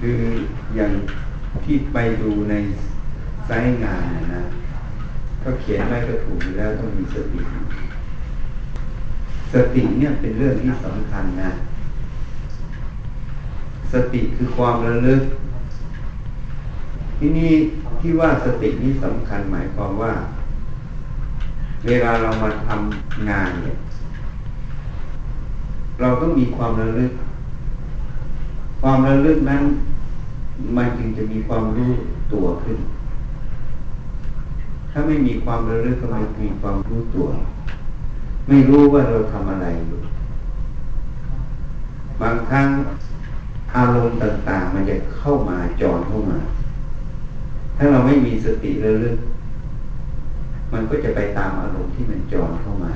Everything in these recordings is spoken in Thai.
คืออย่างที่ไปดูในไซต์งานนะนะก็เขียนไว้ก็ถูกแล้วต้องมีสติ สติเนี่ยเป็นเรื่องที่สำคัญนะ สติคือความระลึก ที่นี่ที่ว่าสตินี้สำคัญหมายความว่า เวลาเรามาทำงานเนี่ย เราต้องมีความระลึก ความระลึกนั้น มันจึงจะมีความรู้ตัวขึ้น ถ้าไม่มีความระลึกก็ไม่มีความรู้ตัว ไม่รู้ว่าเราทำอะไรอยู่ บางครั้งอารมณ์ต่างๆ มันจะเข้ามาจอนเข้ามา ถ้าเราไม่มีสติระลึก มันก็จะไปตามอารมณ์ที่มันจอนเข้ามา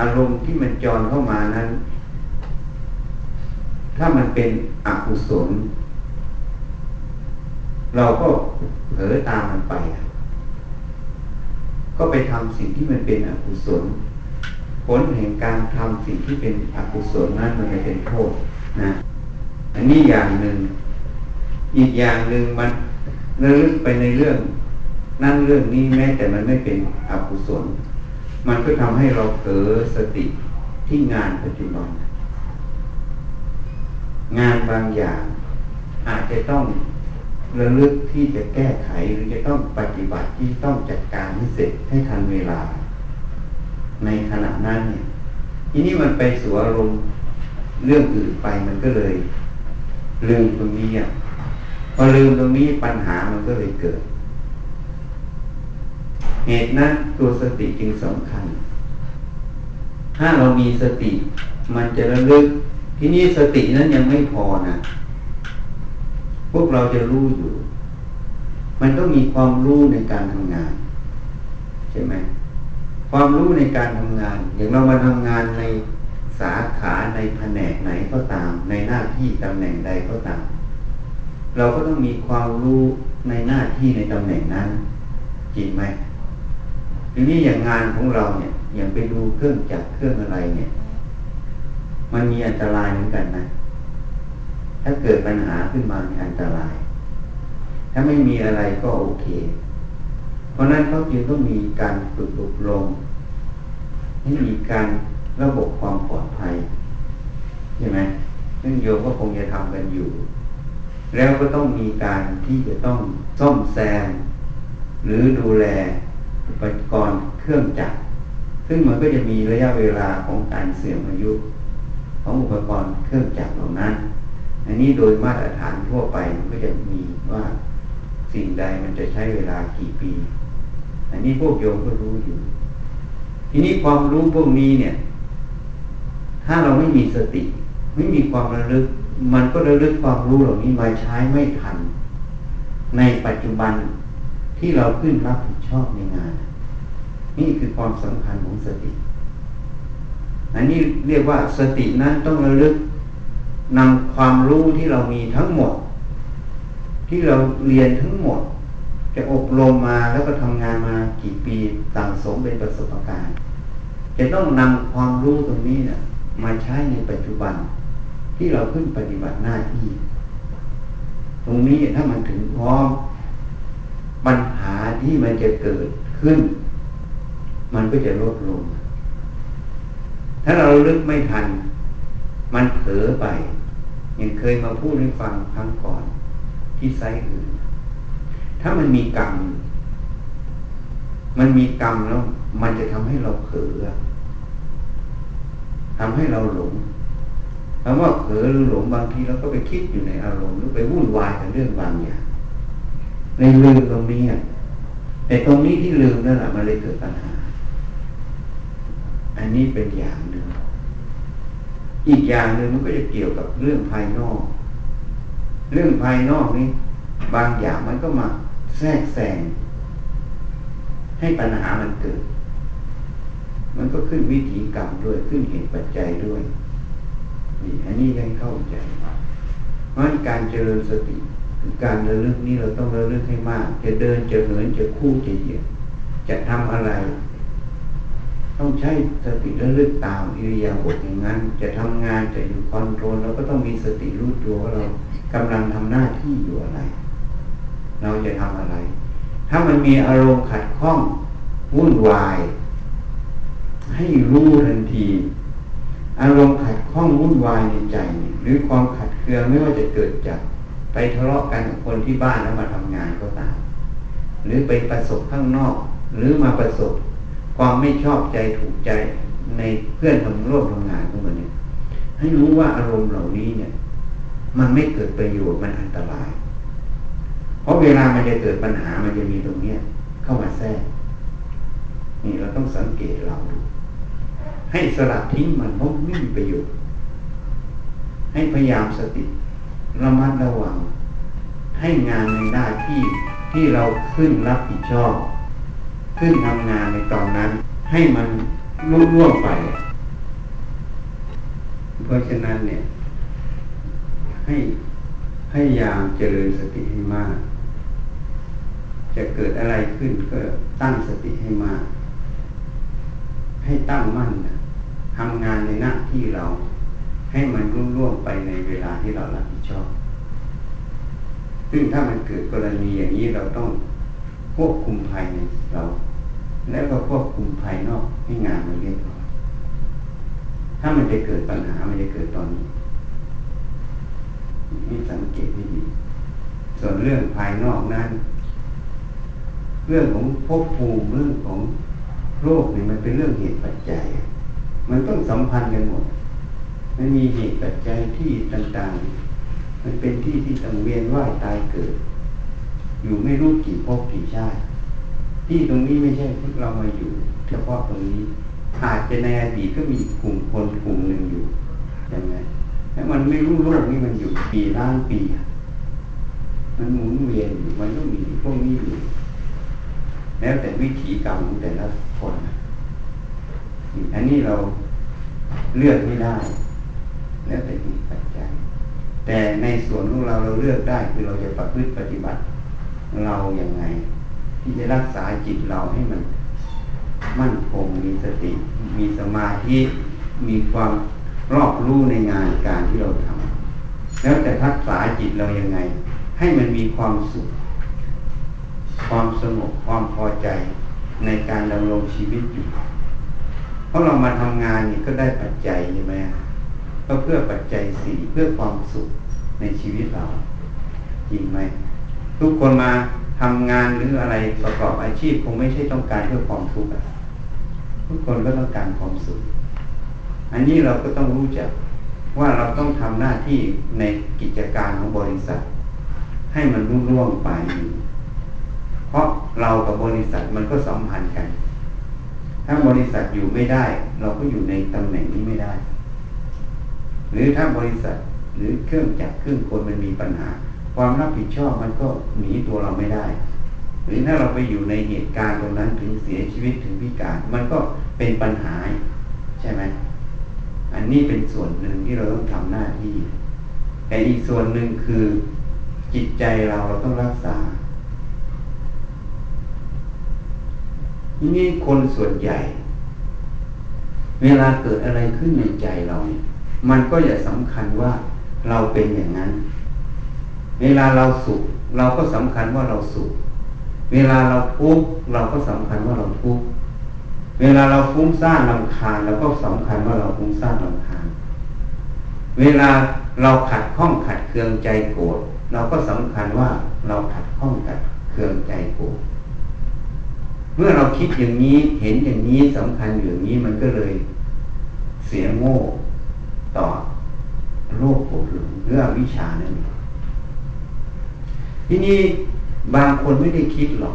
อารมณ์ที่มันจอนเข้ามานั้น ถ้ามันเป็นอกุศล เราก็เผลอตามมันไป ก็ไปทำสิ่งที่มันเป็นอกุศล ผลแห่งการทำสิ่งที่เป็นอกุศลนั้นมันจะเป็นโทษนะ อันนี้อย่างหนึ่ง อีกอย่างหนึ่งมันระลึกไปในเรื่อง นั่นเรื่องนี้แม้แต่มันไม่เป็นอกุศล มันก็ทำให้เราเผลอสติที่งานปัจจุบัน งานบางอย่าง อาจจะต้องระลึกที่จะแก้ไขหรือจะต้องปฏิบัติที่ต้องจัดการให้เสร็จให้ทันเวลา ในขณะนั้นเนี่ยทีนี้มันไปสู่อารมณ์เรื่องอื่นไปมันก็เลยลืมตรงนี้อะพอลืมตรงนี้ปัญหามันก็เลยเกิด เหตุนั้นตัวสติจึงสำคัญ ถ้าเรามีสติ มันจะระลึก ที่นี่สตินั้นยังไม่พอนะพวกเราจะรู้อยู่ มันต้องมีความรู้ในการทำงาน ใช่ไหมความรู้ในการทำงาน อย่างเรามาทำงานในสาขาในแผนกไหนก็ตาม ในหน้าที่ตำแหน่งใดก็ตาม เราก็ต้องมีความรู้ในหน้าที่ในตำแหน่งนั้น จริงไหมทีนี้อย่างงานของเราเนี่ย อย่างไปดูเครื่องจักรเครื่องอะไรเนี่ย มันมีอันตรายเหมือนกันนะ ถ้าเกิดปัญหาขึ้นมามีอันตราย ถ้าไม่มีอะไรก็โอเค เพราะนั้นเขาจึงต้องมีการฝึกอบรมให้มีการระบบความปลอดภัยใช่ไหมซึ่งโยมก็คงจะทำกันอยู่ แล้วก็ต้องมีการที่จะต้องซ่อมแซม หรือดูแลอุปกรณ์เครื่องจักร ซึ่งมันก็จะมีระยะเวลาของการเสื่อมอายุ ของอุปกรณ์เครื่องจักรเหล่านั้น อันนี้โดยมาตรฐานทั่วไปมันก็จะมีว่าสิ่งใดมันจะใช้เวลากี่ปี อันนี้พวกโยมก็รู้อยู่ ทีนี้ความรู้พวกนี้เนี่ย ถ้าเราไม่มีสติ ไม่มีความระลึก มันก็ระลึกความรู้เหล่านี้มาใช้ไม่ทัน ในปัจจุบันที่เราขึ้นรับผิดชอบในงาน นี่คือความสำคัญของสติ อันนี้เรียกว่าสตินั้นต้องระลึกนำความรู้ที่เรามีทั้งหมด ที่เราเรียนทั้งหมด จะอบรมมาแล้วก็ทำงานมากี่ปีต่างสมเป็นประสบการณ์ จะต้องนำความรู้ตรงนี้เนะี่ยมาใช้ในปัจจุบัน ที่เราขึ้นปฏิบัติหน้าที่ ตรงนี้ถ้ามันถึงพร้อมปัญหาที่มันจะเกิดขึ้น มันก็จะลดลง ถ้าเราลึกไม่ทัน มันเผลอไปยังเคยมาพูดให้ฟังครั้งก่อน ที่ไซต์อื่น ถ้ามันมีกรรม มันมีกรรมแล้ว มันจะทำให้เราเผลอทำให้เราหลงคำว่าเผลอหรือหลงบางทีเราก็ไปคิดอยู่ในอารมณ์หรือไปวุ่นวายกับเรื่องบางอย่างในลืมตรงนี้แต่ตรงนี้ที่ลืมนั่นแหละมันเลยเกิดปัญหา อันนี้เป็นอย่างหนึ่ง อีกอย่างหนึ่งมันก็จะเกี่ยวกับเรื่องภายนอก เรื่องภายนอกนี้ บางอย่างมันก็มาแทรกแซงให้ปัญหามันเกิด มันก็ขึ้นวิถีกรรมด้วยขึ้นเหตุปัจจัยด้วยนี่อันนี้ยังเข้าใจเพราะการเจริญสติการระลึกนี้เราต้องระลึกให้มาก จะเดินจะเหินจะคู่จะเหยียดจะทำอะไร ต้องใช้สติระลึกตามอิริยาบถอย่างนั้น จะทำงานจะอยู่คอนโทรลเราก็ต้องมีสติรู้ตัวว่าเรากำลังทำหน้าที่อยู่อะไร เราจะทำอะไร ถ้ามันมีอารมณ์ขัดข้องวุ่นวาย ให้รู้ทันที อารมณ์ขัดข้องวุ่นวายในใจ หรือความขัดเคืองไม่ว่าจะเกิดจากไปทะเลาะกันกับคนที่บ้านแล้วมาทำงานก็ตาม หรือไปประสบข้างนอก หรือมาประสบ ความไม่ชอบใจถูกใจในเพื่อนทำร่วมทำงานของมันเนี่ย ให้รู้ว่าอารมณ์เหล่านี้เนี่ย มันไม่เกิดประโยชน์มันอันตราย เพราะเวลามันจะเกิดปัญหามันจะมีตรงเนี้ย เข้ามาแทรกนี่เราต้องสังเกตเราดูให้สลัดทิ้งมันเพราะไม่มีประโยชน์ ให้พยายามสติระมัดระวัง ให้งานในหน้าที่ที่เราขึ้นรับผิดชอบ ขึ้นทำงานในตอนนั้น ให้มันรุ่ร่วงไป เพราะฉะนั้นเนี่ย ให้พยายามเจริญสติให้มาก จะเกิดอะไรขึ้นก็ตั้งสติให้มาก ให้ตั้งมั่นนะทำงานในหน้าที่เรา ให้มันรุ่ร่วงไปในเวลาที่เรารับผิดชอบ ซึ่งถ้ามันเกิดกรณีอย่างนี้เราต้องควบคุมภายในเรา แล้วก็ควบคุมภายนอกให้งานมันเรียบร้อยถ้ามันจะเกิดปัญหามันจะเกิดตอนนี้นี่สังเกตให้ดีส่วนเรื่องภายนอกนั้น เรื่องของภพภูมิเรื่องของโรคเนี่ยมันเป็นเรื่องเหตุปัจจัย มันต้องสัมพันธ์กันหมด มันมีเหตุปัจจัยที่ต่างๆ มันเป็นที่ที่ต้องเวียนว่ายตายเกิด อยู่ไม่รู้กี่ภพกี่ชาติ ที่ตรงนี้ไม่ใช่พวกเรามาอยู่ เฉพาะตรงนี้อาจจะในอดีตก็มีกลุ่มคนกลุ่มหนึ่งอยู่ยังไงแต่มันไม่รู้โลกนี้มันอยู่ปีล้านปี มันหมุนเวียนอยู่มันต้องมีพวกนี้อยู่ แล้วแต่วิถีกรรมของแต่ละคนอันนี้เราเลือกไม่ได้ แล้วแต่มีปัจจัย แต่ในส่วนของเราเราเลือกได้คือเราจะประพฤติปฏิบัติเราอย่างไง ที่จะรักษาจิตเราให้มัน มั่นคงมีสติ มีสมาธิมีความรอบรู้ในงานการที่เราทำแล้วจะรักษาจิตเรายังไง ให้มันมีความสุข ความสงบความพอใจในการดำรงชีวิตอยู่เพราะเรามาทำงานนี่ก็ได้ปัจจัยใช่ไหมก็เพื่อปัจจัยสี่เพื่อความสุขในชีวิตเราจริงไหมทุกคนมา ทำงานหรืออะไรประกอบอาชีพคงไม่ใช่ต้องการเพื่อความทุกข์ทุกคนก็ต้องการความสุข อันนี้เราก็ต้องรู้จักว่าเราต้องทำหน้าที่ในกิจการของบริษัท ให้มันรุ่งร่วงไป เพราะเรากับบริษัทมันก็สัมพันธ์กัน ถ้าบริษัทอยู่ไม่ได้ เราก็อยู่ในตำแหน่งนี้ไม่ได้ หรือถ้าบริษัทหรือเครื่องจักรเครื่องกลมันมีปัญหา ความรับผิดชอบมันก็หนีตัวเราไม่ได้ หรือถ้าเราไปอยู่ในเหตุการณ์ตรงนั้นถึงเสียชีวิตถึงพิการ มันก็เป็นปัญหาใช่ไหมอันนี้เป็นส่วนหนึ่งที่เราต้องทำหน้าที่ แต่อีกส่วนหนึ่งคือจิตใจเราเราต้องรักษาทีนี้คนส่วนใหญ่ เวลาเกิดอะไรขึ้นในใจเราเนี่ยมันก็อย่าสำคัญว่าเราเป็นอย่างนั้น เวลาเราสุข เราก็สำคัญว่าเราสุข เวลาเราทุกข์เราก็สำคัญว่าเราทุกข์เวลาเราฟุ้งซ่านลำคาญเราก็สำคัญว่าเราฟุ้งซ่านลำคาญ เวลาเราขัดข้องขัดเคืองใจโกรธเราก็สำคัญว่าเราขัดข้องขัดเคืองใจโกรธเมื่อเราคิดอย่างนี้เห็นอย่างนี้สำคัญอย่างนี้มันก็เลยเสียโง่ต่อโลกโกรธหลงเรื่องวิชานั่นเอง ทีนี้บางคนไม่ได้คิดหรอก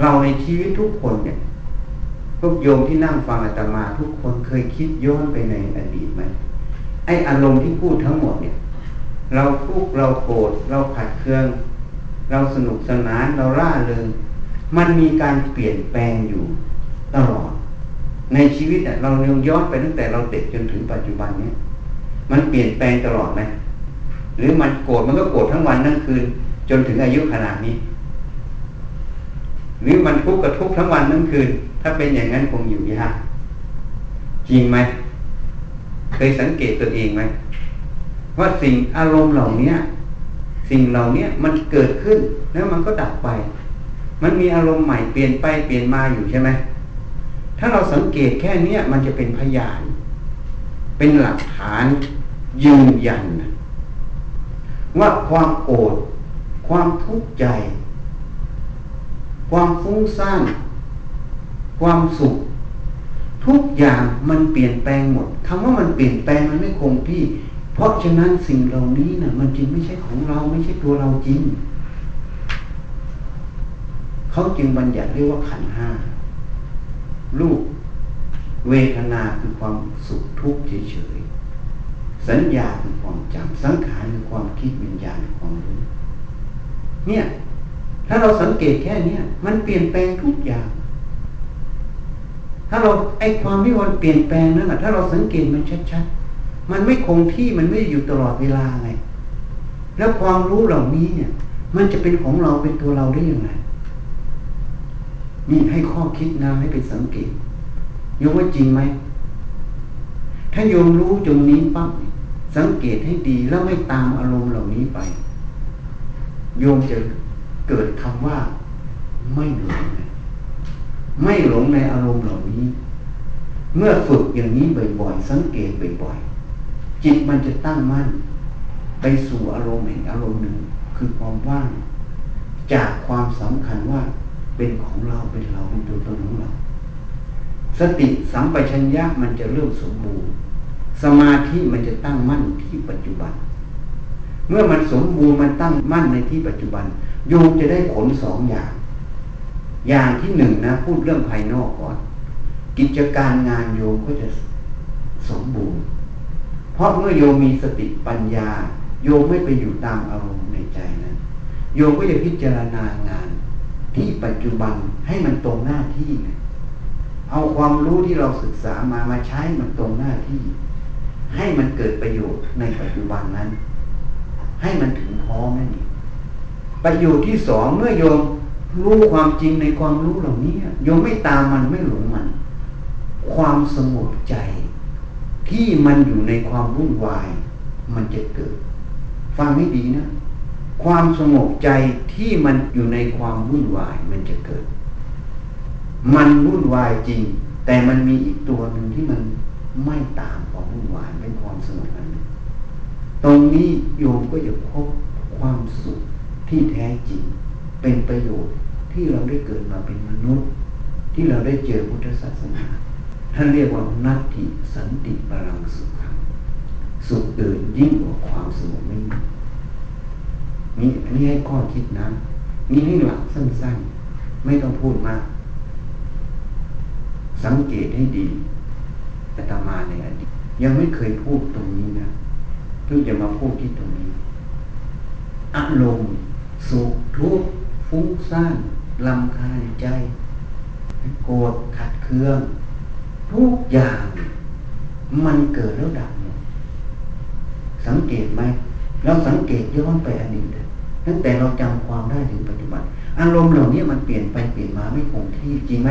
เราในชีวิตทุกคนเนี่ยพวกโยมที่นั่งฟังอาตมาทุกคนเคยคิดย้อนไปในอดีตไหมไออารมณ์ที่พูดทั้งหมดเนี่ย เราทุกเราโกรธเราขัดเคือง เราสนุกสนานเราล่าเริงมันมีการเปลี่ยนแปลงอยู่ตลอด ในชีวิตเนี่ยเราเย้อนไปตั้งแต่เราเด็กจนถึงปัจจุบันเนี่ยมันเปลี่ยนแปลงตลอดไหมหรือมันโกรธมันก็โกรธทั้งวันทั้งคืน จนถึงอายุขนาดนี้ หรือมันทุกข์กับทุกข์ทั้งวันทั้งคืน ถ้าเป็นอย่างนั้นคงอยู่ยากจริงไหม เคยสังเกตตัวเองไหมว่าสิ่งอารมณ์เหล่านี้สิ่งเหล่านี้มันเกิดขึ้นแล้วมันก็ดับไป มันมีอารมณ์ใหม่เปลี่ยนไปเปลี่ยนมาอยู่ใช่ไหมถ้าเราสังเกตแค่นี้มันจะเป็นพยาน เป็นหลักฐานยืนยัน ว่าความโกรธ ความทุกข์ใจ ความฟุ้งซ่าน ความสุข ทุกอย่างมันเปลี่ยนแปลงหมดคำว่ามันเปลี่ยนแปลงมันไม่คงที่ เพราะฉะนั้นสิ่งเหล่านี้นะ่ะ มันจึงไม่ใช่ของเราไม่ใช่ตัวเราจริงเขาจึงบัญญัติเรียกว่าขันห้ารูปเวทนาคือความสุขทุกข์เฉยๆสัญญาคือความจำสังขารคือความคิดวิญญาณความรู้ เนี่ย ถ้าเราสังเกตแค่เนี้ยมันเปลี่ยนแปลงทุกอย่าง ถ้าเราไอความที่มันเปลี่ยนแปลงนั่นแหะถ้าเราสังเกตมันชัดๆมันไม่คงที่มันไม่อยู่ตลอดเวลาไงแล้วความรู้เหล่านี้เนี่ย มันจะเป็นของเราเป็นตัวเราได้ยังไงนี่ให้ข้อคิดนะให้ไปสังเกตโยมว่าจริงไหมถ้าโยมรู้ตรงนี้ปั๊บสังเกตให้ดีแล้วไม่ตามอารมณ์เหล่านี้ไป โยมจะเกิดคำว่า ไม่หลงไม่หลงในอารมณ์เหล่านี้ เมื่อฝึกอย่างนี้บ่อยๆสังเกตบ่อยๆจิตมันจะตั้งมั่น ไปสู่อารมณ์แห่งอารมณ์หนึ่ง คือความว่าง จากความสำคัญว่าเป็นของเราเป็นเราเป็นตัวตนของเรา สติสัมปชัญญะมันจะเริ่มสมบูรณ์ สมาธิมันจะตั้งมั่นที่ปัจจุบัน เมื่อมันสมบูรณ์มันตั้งมั่นในที่ปัจจุบันโยมจะได้ผลสองอย่าง อย่างที่หนึ่งนะ พูดเรื่องภายนอกก่อน กิจการงานโยมก็จะสมบูรณ์ เพราะเมื่อโยมมีสติปัญญา โยมไม่ไปอยู่ตามอารมณ์ในใจนะโยมก็จะพิจารณางาน ที่ปัจจุบันให้มันตรงหน้าที่เอาความรู้ที่เราศึกษามามาใช้มันตรงหน้าที่ ให้มันเกิดประโยชน์ในปัจจุบันนั้น ให้มันถึงพร้อมนั่นเองประโยชน์ที่สองเมื่อโยมรู้ความจริงในความรู้เหล่านี้โยมไม่ตามมันไม่หลงมัน ความสงบใจ ที่มันอยู่ในความวุ่นวาย มันจะเกิด ฟังให้ดีนะ ความสงบใจที่มันอยู่ในความวุ่นวายมันจะเกิด มันวุ่นวายจริง แต่มันมีอีกตัวหนึ่งที่มันไม่ตามความวุ่นวายเป็นความสงบนั้น ตรงนี้โยมก็จะพบความสุขที่แท้จริง เป็นประโยชน์ที่เราได้เกิดมาเป็นมนุษย์ ที่เราได้เจอพุทธศาสนาท่านเรียกว่านัตติสันติบาลังสุขังสุขอื่นยิ่งกว่าความสงบไม่มีนี่อันนี้ให้ข้อคิดนะนี่ให้หลักสั้นๆ ไม่ต้องพูดมาก สังเกตให้ดีอาตมาในอดีตยังไม่เคยพูดตรงนี้นะ เพิ่งจะมาพูดที่ตรงนี้อารมณ์สุขทุกข์ฟุ้งซ่านลำคาญใจโกรธขัดเคือง ทุกอย่าง มันเกิดแล้วดับหมดสังเกตไหมเราสังเกตย้อนไปอดีตตั้งแต่เราจำความได้ถึงปัจจุบัน อารมณ์เหล่านี้มันเปลี่ยนไปเปลี่ยนมาไม่คงที่จริงไหม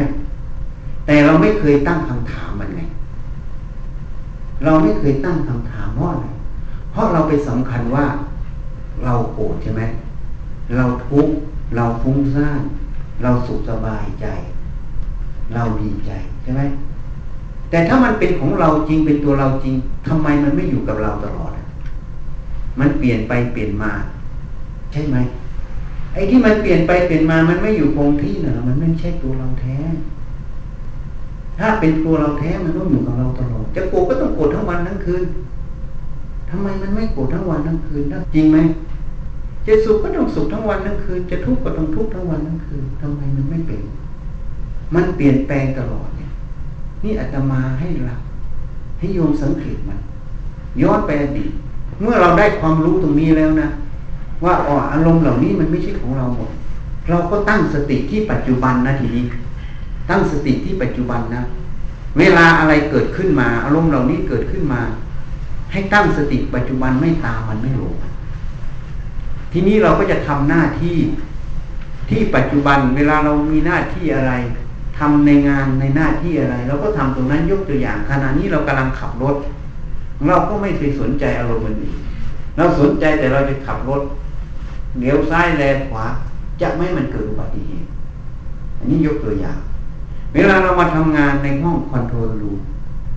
แต่เราไม่เคยตั้งคำถามมันไงเราไม่เคยตั้งคำถามเพราอะไร ราะเราไปสำคัญว่าเราโกรธใช่ไหมเราทุกข์เราฟุ้งซ่านเราสุขสบายใจ เราดีใจใช่ไหมแต่ถ้ามันเป็นของเราจริงเป็นตัวเราจริงทำไมมันไม่อยู่กับเราตลอด มันเปลี่ยนไปเปลี่ยนมา ใช่ไหมไอ้ที่มันเปลี่ยนไปเปลี่ยนมามันไม่อยู่คงที่นะมันไม่ใช่ตัวเราแท้ ถ้าเป็นตัวเราแท้มันต้องอยู่กับเราตลอด จะโกรธก็ต้องโกรธทั้งวันทั้งคืน ทำไมมันไม่โกรธทั้งวันทั้งคืนจริงไหมจะสุขก็ต้องสุขทั้งวันทั้งคืน จะทุกข์ก็ต้องทุกข์ทั้งวันทั้งคืนทำไมมันไม่เป็นมันเปลี่ยนแปลงตลอดเนี่ย นี่อาตมาให้หลักให้โยมสังเกตมันย้อนไปอดีตเมื่อเราได้ความรู้ตรงนี้แล้วนะ ว่าอ๋ออารมณ์เหล่านี้มันไม่ใช่ของเราหมด เราก็ตั้งสติที่ปัจจุบันนะทีนี้ ตั้งสติที่ปัจจุบันนะ เวลาอะไรเกิดขึ้นมา อารมณ์เหล่านี้เกิดขึ้นมา ให้ตั้งสติปัจจุบันไม่ตามมันไม่หลงทีนี้เราก็จะทำหน้าที่ที่ปัจจุบันเวลาเรามีหน้าที่อะไรททำในงานในหน้าที่อะไรเราก็ทำตรงนั้นยกตัวอย่างขณะนี้เรากำลังขับรถ เราก็ไม่ไปสนใจอารมณ์มันอีกเราสนใจแต่เราจะขับรถเลี้ยวซ้ายแลขวา จะไม่มันเกิดอุบัติเหตุอันนี้ยกตัวอย่าง เวลาเรามาทำงานในห้องคอนโทรลรูม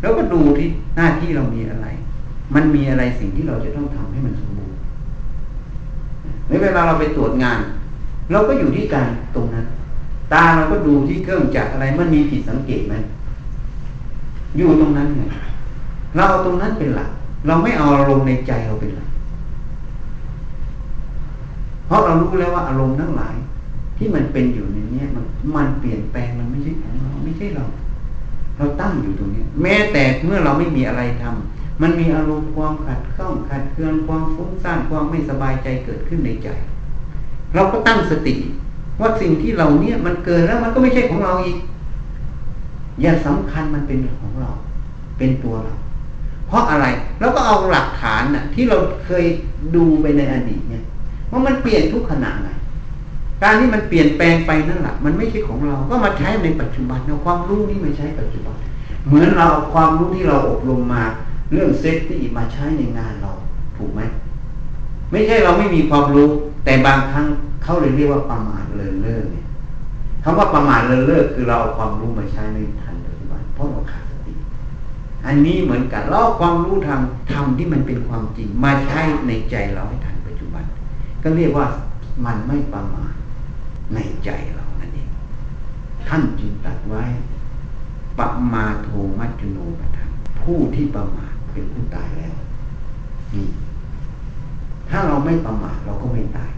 แล้วก็ดูที่หน้าที่เรามีอะไร มันมีอะไรสิ่งที่เราจะต้องทำให้มันสมบูรณ์ในเวลาเราไปตรวจงาน เราก็อยู่ที่การตรงนั้น ตาเราก็ดูที่เครื่องจักรอะไร มันมีผิดสังเกตไหมอยู่ตรงนั้นไงเราเอาตรงนั้นเป็นหลัก เราไม่เอาอารมณ์ในใจเราเป็นหลัก เพราะเรารู้แล้วว่าอารมณ์ทั้งหลาย ที่มันเป็นอยู่ในนี้มันมันเปลี่ยนแปลงมันไม่ใช่ของเราไม่ใช่เรา เราตั้งอยู่ตรงนี้ แม้แต่เมื่อเราไม่มีอะไรทำ มันมีอารมณ์ความขัดข้องขัดเคืองความฟุ้งซ่านความไม่สบายใจเกิดขึ้นในใจ เราก็ตั้งสติว่าสิ่งที่เราเนี่ยมันเกิดแล้วมันก็ไม่ใช่ของเราอีก อย่าสำคัญมันเป็นของเรา เป็นตัวเรา เพราะอะไรแล้วก็เอาหลักฐานน่ะ ที่เราเคยดูไปในอดีตเนี่ยว่ามันเปลี่ยนทุกขณะไงการที่มันเปลี่ยนแปลงไปนั่นแหละมันไม่ใช่ของเรา ก็มาใช้ในปัจจุบันเอาความรู้นี้มาใช้ปัจจุบัน เหมือนเราความรู้ที่เราอบรมมา เรื่อง safety มาใช้ในงานเราถูกไหมไม่ใช่เราไม่มีความรู้ แต่บางครั้งเขาเลยเรียกว่าประมาทเลินเล่อเนี่ยคำว่าประมาทเลินเล่อคือเราเอาความรู้มาใช้ในทันปัจจุบันเพราะเราขาดสติ อันนี้เหมือนกันเราเอาความรู้ทางธรรมที่มันเป็นความจริง มาใช้ในใจเราให้ทันปัจจุบัน ก็เรียกว่ามันไม่ประมาทในใจเรานั่นเองท่านจึงตัดไว้ปมาโทมัจจุโนปทังผู้ที่ประมาท เป็นผู้ตายแล้วนี่ถ้าเราไม่ประมาทเราก็ไม่ตาย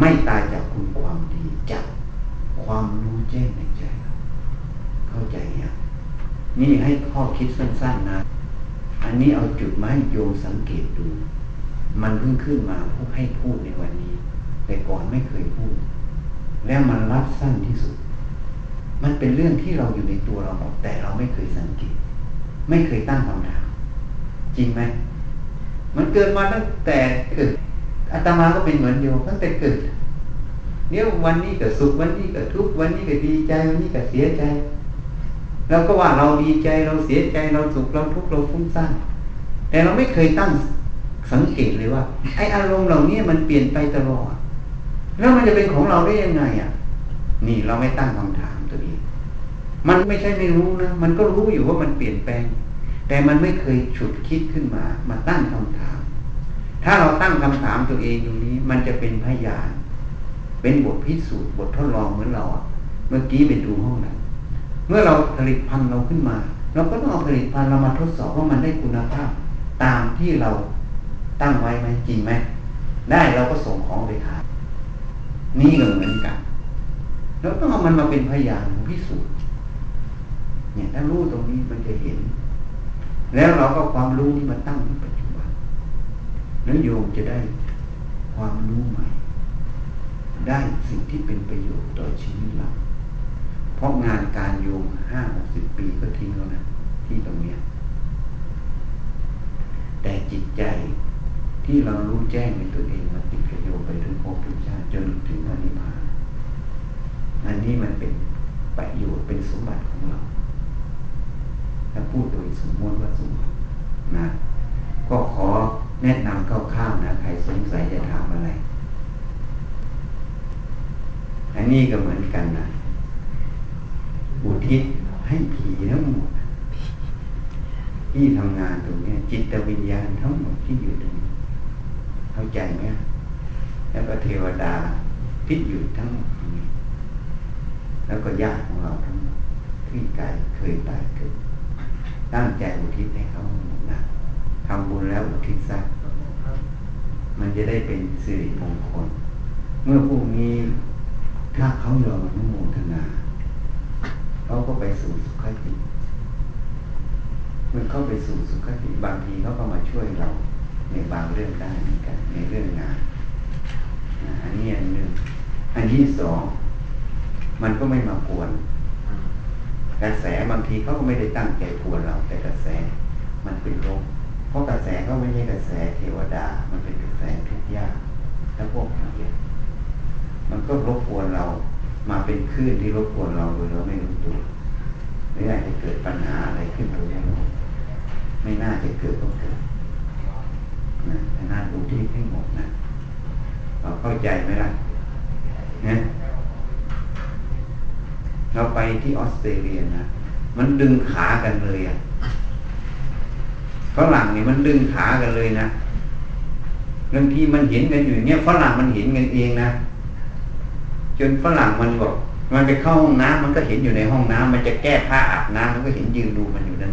ไม่ตายจากคุณความดีจากความรู้แจ้งในใจเราเข้าใจยังนี่ให้ข้อคิดสั้นๆนะ อันนี้เอาจุดมาให้โยมสังเกตดู มันเพิ่งขึ้นมาพูดให้พูดในวันนี้ แต่ก่อนไม่เคยพูด แล้วมันรับสั้นที่สุด มันเป็นเรื่องที่เราอยู่ในตัวเราหมดแต่เราไม่เคยสังเกต ไม่เคยตั้งคำถามจริงไหมมันเกิดมาตั้งแต่เกิดอาตมาก็เป็นเหมือนโยมตั้งแต่เกิดเนี่ยวันนี้ก็สุขวันนี้ก็ทุกข์วันนี้ก็ดีใจวันนี้ก็เสียใจเราก็ว่าเราดีใจเราเสียใจเราสุขเราทุกข์เราฟุ้งซ่านแต่เราไม่เคยตั้งสังเกตเลยว่า ไออารมณ์เหล่านี้มันเปลี่ยนไปตลอด แล้วมันจะเป็นของเราได้ยังไงอะ นี่เราไม่ตั้งคำถาม มันไม่ใช่ไม่รู้นะ มันก็รู้อยู่ว่ามันเปลี่ยนแปลง แต่มันไม่เคยฉุดคิดขึ้นมา มาตั้งคำถาม ถ้าเราตั้งคำถามตัวเองตรงนี้ มันจะเป็นพยาน เป็นบทพิสูจน์บททดลองเหมือนเราเมื่อกี้ไปดูห้องนั้นเมื่อเราผลิตภัณฑ์เราขึ้นมา เราก็ต้องเอาผลิตภัณฑ์เรามาทดสอบว่ามันได้คุณภาพ ตามที่เราตั้งไว้ไหมจริงไหมได้เราก็ส่งของไปขายนี่ก็เหมือนกันเราต้องเอามันมาเป็นพยานพิสูจน์ เนี่ยถ้ารู้ตรงนี้มันจะเห็น แล้วเราก็ความรู้นี้มาตั้งที่ปัจจุบันแล้วโยมจะได้ความรู้ใหม่ ได้สิ่งที่เป็นประโยชน์ต่อชีวิตเราเพราะงานการโยมห้าหกสิบปีก็ทิ้งแล้วนะที่ตรงเนี้ยแต่จิตใจที่เรารู้แจ้งในตัวเองมันติดกระโยไปถึงภพถึงชาติจนถึงอนิพพานอันนี้มันเป็นประโยชน์เป็นสมบัติของเรา ถ้าพูดโดยสมมติว่าสมบัตินะ ก็ขอแนะนำคร่าวๆนะ ใครสงสัยจะถามอะไร อันนี้ก็เหมือนกันนะอุทิศให้ผีทั้งหมดที่ทำงานตรงนี้จิตวิญญาณทั้งหมดที่อยู่ตรงนี้เข้าใจไหมแล้วก็เทวดาพิษอยู่ทั้งหมดตรงนี้ แล้วก็ญาติของเราทั้งหมดที่กายเคยตายเกิด ตั้งใจอุทิศให้เขานะทำบุญแล้วอุทิศซะมันจะได้เป็นสิริมงคล เมื่อพวกนี้ถ้าเขายอมอนุโมทนา เขาก็ไปสู่สุขติเมื่อเข้าไปสู่สุขติบางทีเขาก็มาช่วยเราในบางเรื่องได้เหมือนกันในเรื่องงานอันนี้อันหนึ่งอันที่สองมันก็ไม่มากวน กระแสบางทีเขาก็ไม่ได้ตั้งใจกวนเรา แต่กระแสมันเป็นโรคเพราะกระแสก็ไม่ใช่กระแสเทวดา มันเป็นกระแสทุกยากและพวกนี้มันก็รบกวนเรามาเป็นคลื่นที่รบกวนเราโดยเราไม่รู้ตัวไม่ได้จะเกิดปัญหาอะไรขึ้นโดยไม่รู้ไม่น่าจะเกิดก็เกิดนะแต่น่าดูที่ให้หมดนะเราเข้าใจไหมล่ะนะ เราไปที่ออสเตรเลียนะมันดึงขากันเลยอะฝรั่งนี่มันดึงขากันเลยนะบางทีมันเห็นกันอยู่เนี่ยฝรั่งมันเห็นกันเองนะจนฝรั่งมันบอกมันไปเข้าห้องน้ำมันก็เห็นอยู่ในห้องน้ำมันจะแก้ผ้าอาบน้ำมันก็เห็นยืนดูมันอยู่นั้น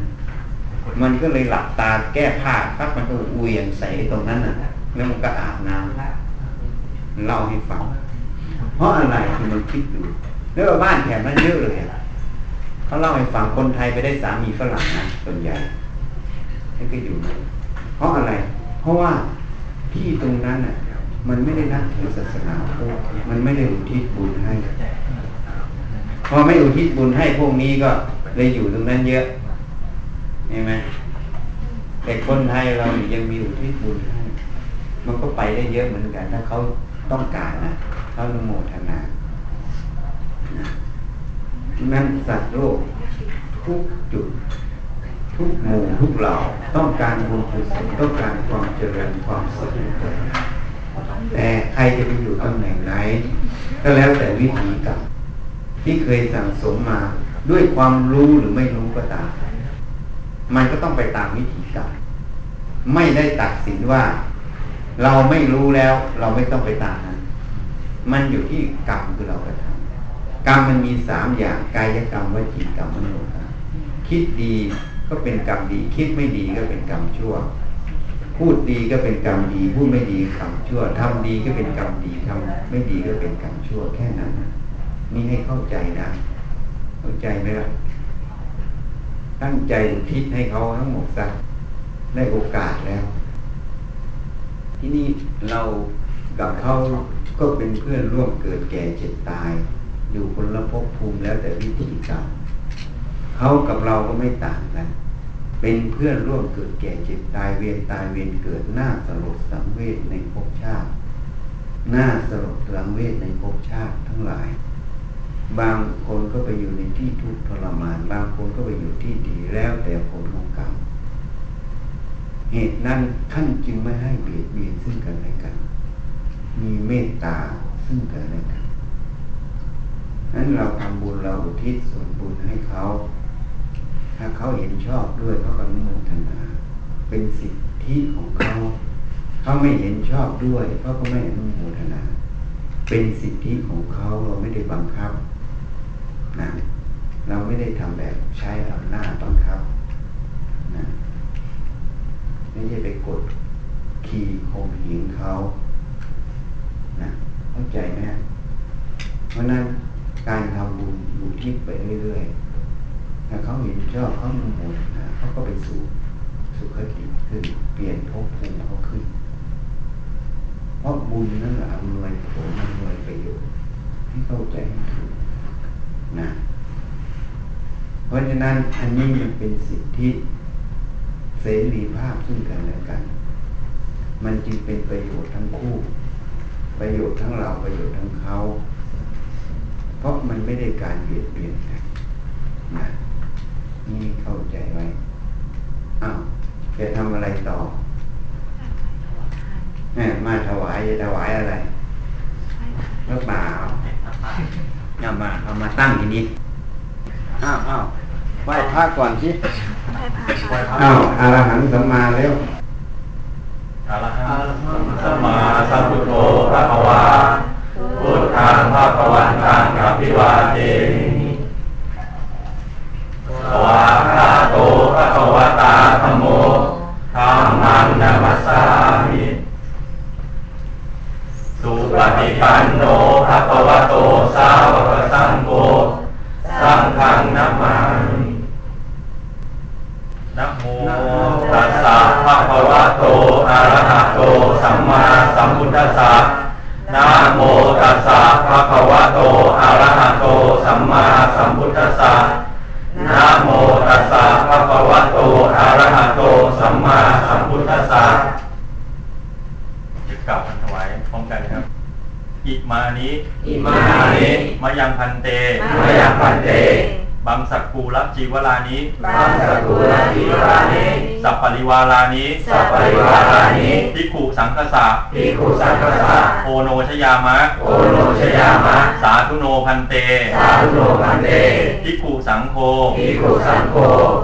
มันก็เลยหลับตาแก้ผ้าปั๊บมันก็เวียงใส่ตรงนั้นน่ะ แล้วมันก็อาบน้ำเล่าให้ฟังเพราะอะไรคือมันคิด ดูแล้วบ้านแถบนั้นเยอะเลยเขาเล่าให้ฟังคนไทยไปได้สามีฝรั่งนะส่วนใหญ่ให้ก็อยู่เพราะอะไร เพราะว่าที่ตรงนั้นน่ะ มันไม่ได้นับถือศาสนาพุทธมันไม่ได้อุทิศบุญให้ พอไม่อุทิศบุญให้พวกนี้ก็เลยอยู่ตรงนั้นเยอะเห็นไหมแต่คนไทยเรายังมีอุทิศบุญให้มันก็ไปได้เยอะเหมือนกัน ถ้าเขาต้องการนะเขาโมทนา นั่นสัตว์โลกทุกจุด ทุกหมู่ทุกเหล่าต้องการบุญกุศลต้องการความเจริญความสุขแต่ใครจะไปอยู่ตำแหน่งไหน ก็แล้วแต่วิธีกรรมที่เคยสั่งสมมาด้วยความรู้หรือไม่รู้ก็ตาม มันก็ต้องไปตามวิธีกรรมไม่ได้ตัดสินว่า เราไม่รู้แล้ว เราไม่ต้องไปตามนั้น มันอยู่ที่กรรมคือเรากระทำ กรรมมันมีสามอย่างกายกรรมวจีกรรมมโนกรรมคิดดีก็เป็นกรรมดี คิดไม่ดีก็เป็นกรรมชั่ว พูดดีก็เป็นกรรมดี พูดไม่ดีกรรมชั่วทำดีก็เป็นกรรมดีทำไม่ดีก็เป็นกรรมชั่วแค่นั้นนี่ให้เข้าใจนะ เข้าใจไหมล่ะตั้งใจอุทิศให้เขาทั้งหมดซะได้โอกาสแล้ว ที่นี่เรากับเขาก็เป็นเพื่อนร่วมเกิดแก่เจ็บตาย อยู่คนละภพภูมิแล้วแต่วิธีกรรมเขากับเราก็ไม่ต่างกัน เป็นเพื่อนร่วมเกิดแก่เจ็บตายเวียนตายเวียนเกิดหน้าสลดสังเวชในภพชาติ หน้าสลดสังเวชในภพชาติทั้งหลาย บางคนก็ไปอยู่ในที่ทุกข์ทรมาน บางคนก็ไปอยู่ที่ดีแล้วแต่ผลของกรรมเหตุนั้นท่านจึงไม่ให้เบียดเบียนซึ่งกันและกัน มีเมตตาซึ่งกันและกัน นั้นเราทำบุญเราอุทิศส่วนบุญให้เขา ถ้าเขาเห็นชอบด้วยเขาก็นุโมทนา เป็นสิทธิของเขา เขาไม่เห็นชอบด้วยเขาก็ไม่อนุโมทนา เป็นสิทธิของเขาเราไม่ได้บังคับนะเราไม่ได้ทำแบบใช้อำนาจบังคับนะไม่ใช่ไปกดขี่ข่มเหงเขานะเข้าใจไหมเพราะนั้น การทำบุญอยู่ที่ไปเรื่อยๆถ้าเขาเห็นชอบเขาโมทนาเขาก็ไปสู่สุขติขึ้น เปลี่ยนภพภูมิเขาขึ้น เพราะบุญนั่นแหละอำนวยผลอำนวยประโยชน์ให้เข้าใจให้ถูกนะเพราะฉะนั้นอันนี้มันเป็นสิทธิเสรีภาพซึ่งกันและกัน มันจึงเป็นประโยชน์ทั้งคู่ ประโยชน์ทั้งเราประโยชน์ทั้งเขา เพราะมันไม่ได้การเบียดเบียนกันนะนี่เข้าใจไว้อ้าวจะทำอะไรต่อเนี่ยมาถวายจะถวายอะไรพระป่าเอาเอามาเอามาตั้งทีนี้อ้าวอ้าวไหว้พระก่อนสิอ้าวอารหังสัมมาแล้วอะระหังสัมมาสัมพุทโธพระภวาพุท ธังพระภวันตังกัปปิวาเตมิสวาคาโตพระวตาธรรมโมธรรมังนามัสสามิสุปฏิปันโนภะคะวะโตสาวกสังโฆสังฆังนามามินะโมตัสสะภะคะวะโตอะระหะโตสัมมาสัมพุทธัสสะ นะโมตัสสะภะคะวะโต อะระหะโต สัมมาสัมพุทธัสสะนะโมตัสสะภะคะวะโต อะระหะโต สัมมาสัมพุทธัสสะกลับถวายพร้อมกันครับ อิมานิอิมานิมะยังพันเตมะยัง ภันเต ปังสุกูละจีวะรานิ ปังสุกูละจีวะรานิ สะปะริวารานิ สะปะริวารานิภิกขุ สังฆัสสะภิกขุสังฆัสสะโอโณชะยามะโอโณชะยามะ สาธุโน ภันเต สาธุโน ภันเตภิกขุสังโฆภิกขุสังโฆ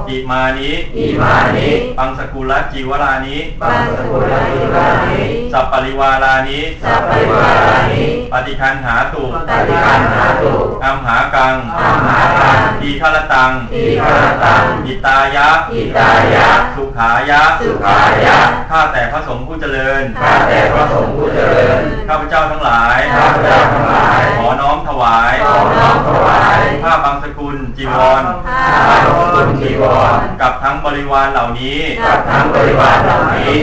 อิมานิอิมานิ ปังสุกูละจีวะรานิ ปังสุกูละจีวะรานิสะปะริวารานิสะปะริวารานิปฏิคันหาตุปฏิคันหาตุอัมหากังอัมหากังทีฆรตังทีฆรตังอิตายะอิตายะ สุขายะ สุขายะ ข้าแต่พระสงฆ์ผู้เจริญข้าแต่พระสงฆ์ผู้เจริญ ข้าพเจ้าทั้งหลาย ข้าพเจ้าทั้งหลาย ขอน้อมถวาย ขอน้อมถวาย ผ้าบางสกุลจีวรข้าพระคุณจีวร กับทั้งบริวารเหล่านี้ กับทั้งบริวารเหล่านี้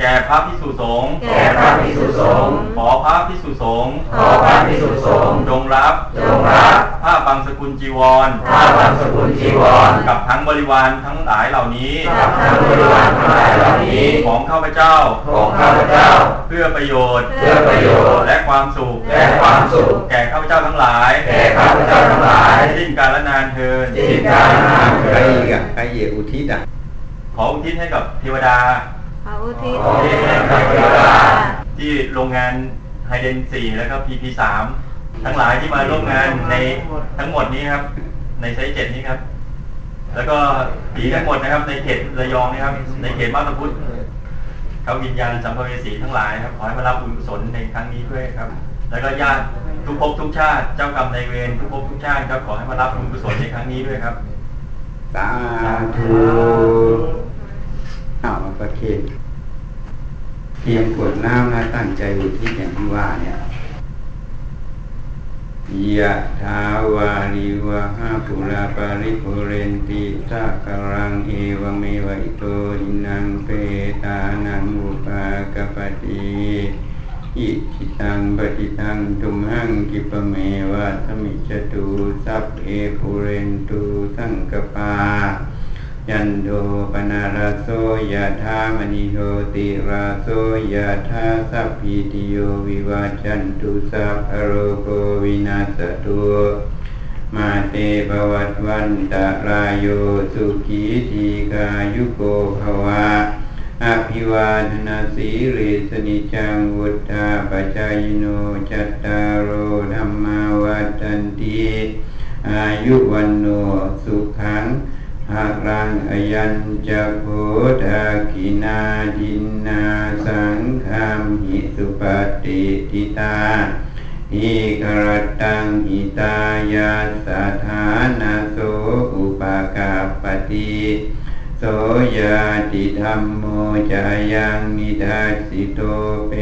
แก่พระพิสุสงฆ์ แก่พระภิกษุสงฆ์ ขอพระพิสุสงฆ์ ขอพระภิกษุสงฆ์ จงรับ จงรับ ผ้าบางสกุลจีวร ผ้าบางสกุลจีวร กับทั้งบริวารทั้งหลายเหล่านี้ กับทั้งบริวารทั้งหลายเหล่านี้ ของข้าพเจ้า ของข้าพเจ้า เพื่อประโยชน์ เพื่อประโยชน์ และความสุข และความสุข แก่ข้าพเจ้าทั้งหลาย แก่ข้าพเจ้าทั้งหลายสิ้นกาลนานเทินสิ้นกาลนานเทใครออีกญอะใครอีกอุทิศอะ ขออุทิศให้กับเทวดา ขออุทิศขออุทิศให้กับเทวดา ที่โรงงานไฮเดน4แล้วก็ PP3 ทั้งหลายที่มาร่วมงานในทั้งหมดนี้ครับ ในไซต์เจ็ดนี้ครับ แล้วก็ผีทั้งหมดนะครับ ในเขตระยองนี่ครับ ในเขตมาตาพุทธเขาวิญญาณสัมภเวสีทั้งหลายครับขอให้มารับบุญกุศลในครั้งนี้ด้วยครับ แล้วก็ญาติทุกภพทุกชาติเจ้ากรรมนายเวรทุกภพทุกชาติครับขอให้มารับบุญกุศลในครั้งนี้ด้วยครับสาธุเอามาประเคนเพียงกรวดน้ำนะตั้งใจอุทิศอย่างที่ว่าเนี่ย ยะถาวาริวะหาปูราปะริปูเรนติสาคะรังเอวะเมวะอิโต ทินนังเปตานังอุปะกัปปะติอิจฉิตังปัตถิตังตุมหัง ขิปปะเมวะสมิจตุสัพเพปุเรนตุสังกปา ยันโดปนาราโสยะธามณิโยติราโสยะธาสัพพิติโยวิวาจันตุสัพพะโรโกวินาศตุมาเตภวัตวันตะรายโยสุขีทีกายุโกภวะอภิวาทนาสีริสนิจังวุฒาปจายโนจัตตารโอธรรมาวัฏันติอายุวันโนสุขัง หารังอยัญจะโพธากินาดินนาสังคามหิสุปฏิทิตาหิกรตังหิตายาสถานาโสอุปกาปฏิ โสยาติธรรมโมจายังนิทัสสิโตเป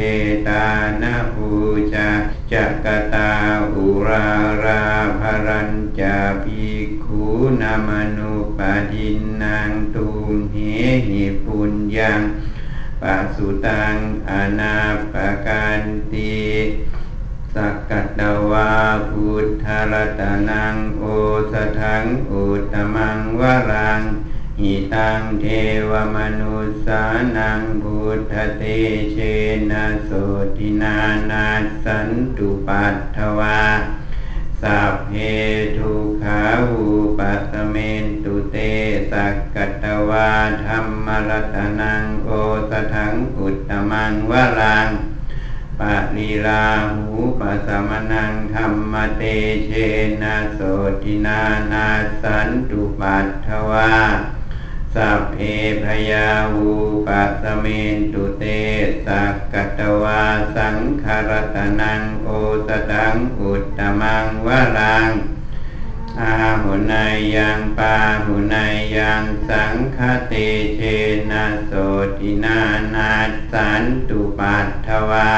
ตานาภูจาจักตาอุราราภรัญจาภิกขุนามนุปาทินนางตุมเหหิปุญญังปัสสุตังอนาปการติสักกัตวาพุทธรัตนังโอสถังอุตตมังวรัง หิตังเทวมนุสสานังพุทธเตเชนะโสตินานาสันตุปัตถวาสัพเพทุขาหูปัสเมนตุเตสักกัตวาธรรมรัตนังโอสถังอุตตมังวรังปะลีลาหูปัสมนังธรรมเตเชนะโสตินานาสันตุปัตถวา สัพเพพยาหูปัสเมนตุเตสักกตวาสังขารตนังโอสตังอุตตมังวรังอาหุนายยังปาหุนายยังสังฆเตเชนะโสตินานาสันตุปัตถวา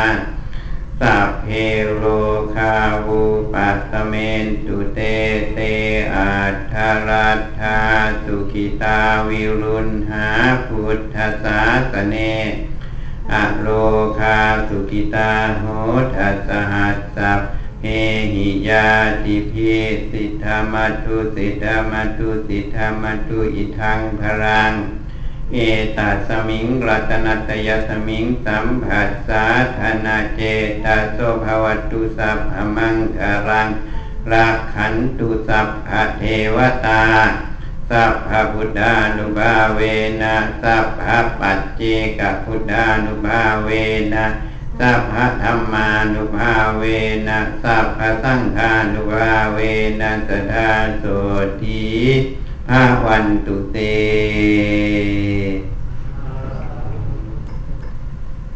สัพเพโลคาวุ ปัสเมนตุเตเตอัทธรัตถาสุขิตาวิรุณหาพุทธศาสเนอโลคาสุขิตาโหทัสหัสสัพเฮหิยาติพิสิทธามัตุสิทธามัตุสิทธามัตุอิทังพรัง เอตัสมิงรัตนัตยสมิงสัมผัสสาธนาเจตโสภวตุสัพพมังคารังรักขันตุสัพพเทวตา สัพพพุทธานุภาเวนะสัพพปัจเจกพุทธานุภาเวนะสัพพธรรมานุภาเวนะสัพพสังฆานุภาเวนะสทาโสที อาวันตุเต